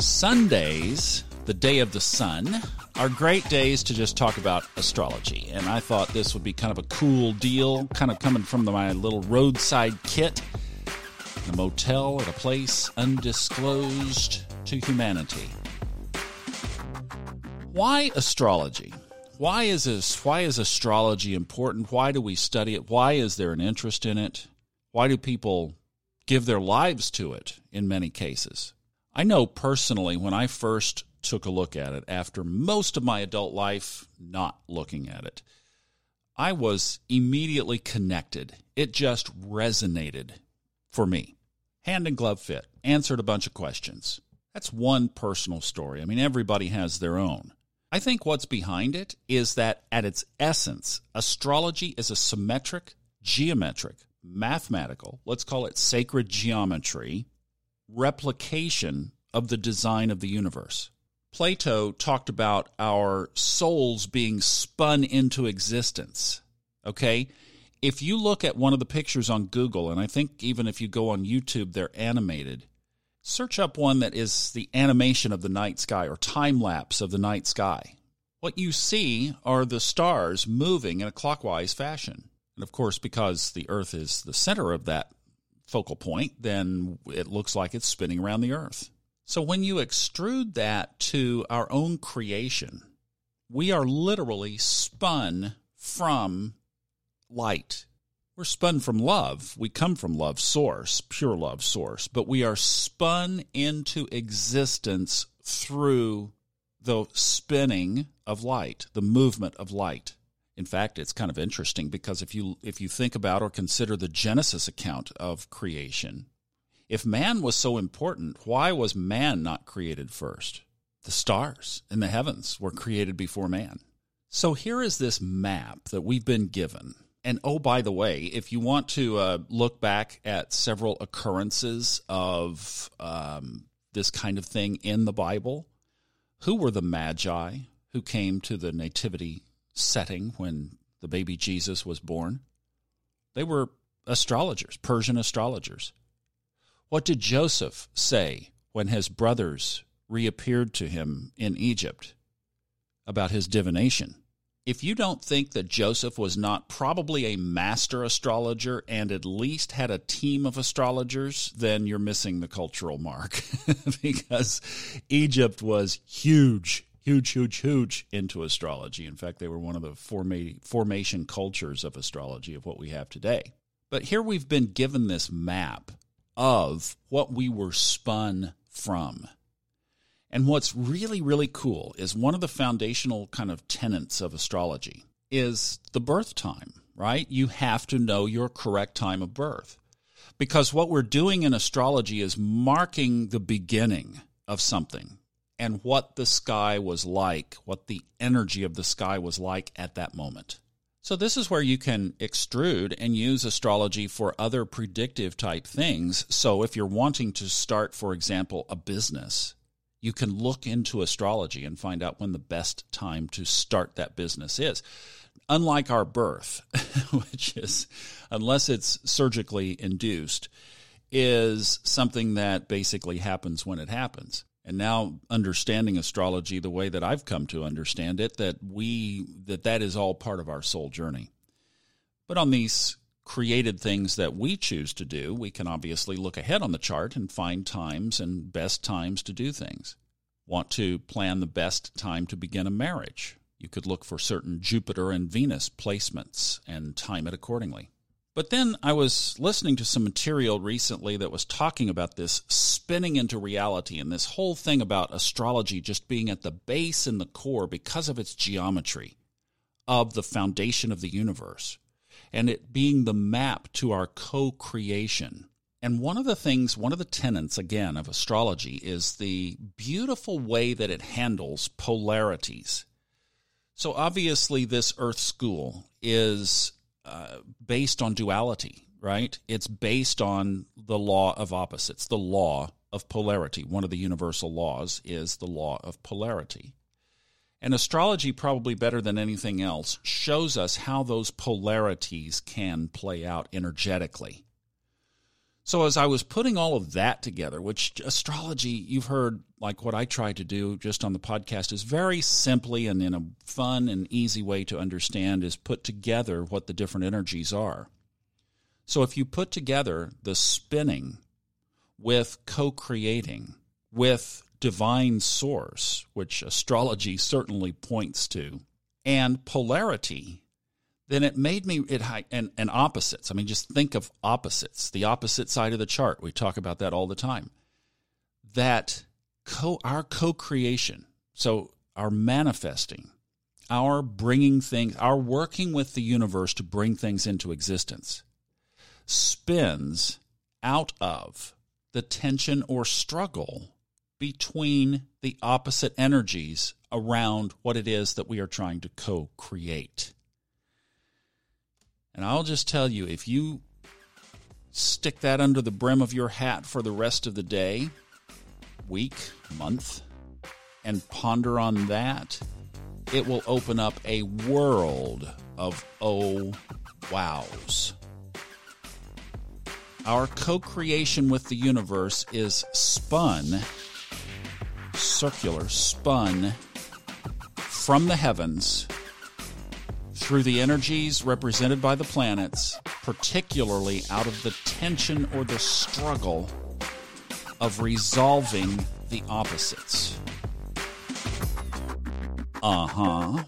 Sundays, the day of the sun, are great days to just talk about astrology. And I thought this would be kind of a cool deal, kind of coming from my little roadside kit, a motel at a place undisclosed to humanity. Why astrology? Why is this why is astrology important? Why do we study it? Why is there an interest in it? Why do people give their lives to it in many cases? I know personally when I first took a look at it after most of my adult life not looking at it, I was immediately connected. It just resonated for me. Hand and glove fit, answered a bunch of questions. That's one personal story. I mean, everybody has their own. I think what's behind it is that at its essence, astrology is a symmetric, geometric, mathematical, let's call it sacred geometry, replication of the design of the universe. Plato talked about our souls being spun into existence. Okay? If you look at one of the pictures on Google, and I think even if you go on YouTube, they're animated, search up one that is the animation of the night sky or time lapse of the night sky. What you see are the stars moving in a clockwise fashion. And of course, because the Earth is the center of that focal point, then it looks like it's spinning around the Earth. So when you extrude that to our own creation, we are literally spun from light. We're spun from love. We come from love source, pure love source, but we are spun into existence through the spinning of light, the movement of light. In fact, it's kind of interesting because if you if you think about or consider the Genesis account of creation, if man was so important, why was man not created first? The stars in the heavens were created before man. So here is this map that we've been given. And oh, by the way, if you want to uh, look back at several occurrences of um, this kind of thing in the Bible, who were the Magi who came to the nativity setting when the baby Jesus was born? They were astrologers, Persian astrologers. What did Joseph say when his brothers reappeared to him in Egypt about his divination? If you don't think that Joseph was not probably a master astrologer and at least had a team of astrologers, then you're missing the cultural mark because Egypt was huge, huge, huge, huge into astrology. In fact, they were one of the forma- formation cultures of astrology of what we have today. But here we've been given this map of what we were spun from. And what's really, really cool is one of the foundational kind of tenets of astrology is the birth time, right? You have to know your correct time of birth. Because what we're doing in astrology is marking the beginning of something and what the sky was like, what the energy of the sky was like at that moment. So, this is where you can extrude and use astrology for other predictive type things. So, if you're wanting to start, for example, a business, you can look into astrology and find out when the best time to start that business is. Unlike our birth, which is, unless it's surgically induced, is something that basically happens when it happens and now understanding astrology the way that I've come to understand it that we that that is all part of our soul journey. But on these created things that we choose to do, we can obviously look ahead on the chart and find times and best times to do things. Want to plan the best time to begin a marriage? You could look for certain Jupiter and Venus placements and time it accordingly. But then I was listening to some material recently that was talking about this spinning into reality and this whole thing about astrology just being at the base and the core because of its geometry of the foundation of the universe and it being the map to our co creation. And one of the things, one of the tenets, again, of astrology is the beautiful way that it handles polarities. So obviously, this Earth school is based on duality, right? It's based on the law of opposites, the law of polarity. One of the universal laws is the law of polarity. And astrology, probably better than anything else, shows us how those polarities can play out energetically. So as I was putting all of that together, which astrology, you've heard like what I try to do just on the podcast is very simply and in a fun and easy way to understand is put together what the different energies are. So if you put together the spinning with co-creating with divine source, which astrology certainly points to, and polarity then it made me it and and opposites. I mean, just think of opposites, the opposite side of the chart. We talk about that all the time. That co our co-creation, so our manifesting, our bringing things, our working with the universe to bring things into existence, spins out of the tension or struggle between the opposite energies around what it is that we are trying to co-create. And I'll just tell you if you stick that under the brim of your hat for the rest of the day, week, month, and ponder on that, it will open up a world of oh wows. Our co creation with the universe is spun, circular, spun from the heavens through the energies represented by the planets, particularly out of the tension or the struggle of resolving the opposites. Uh huh.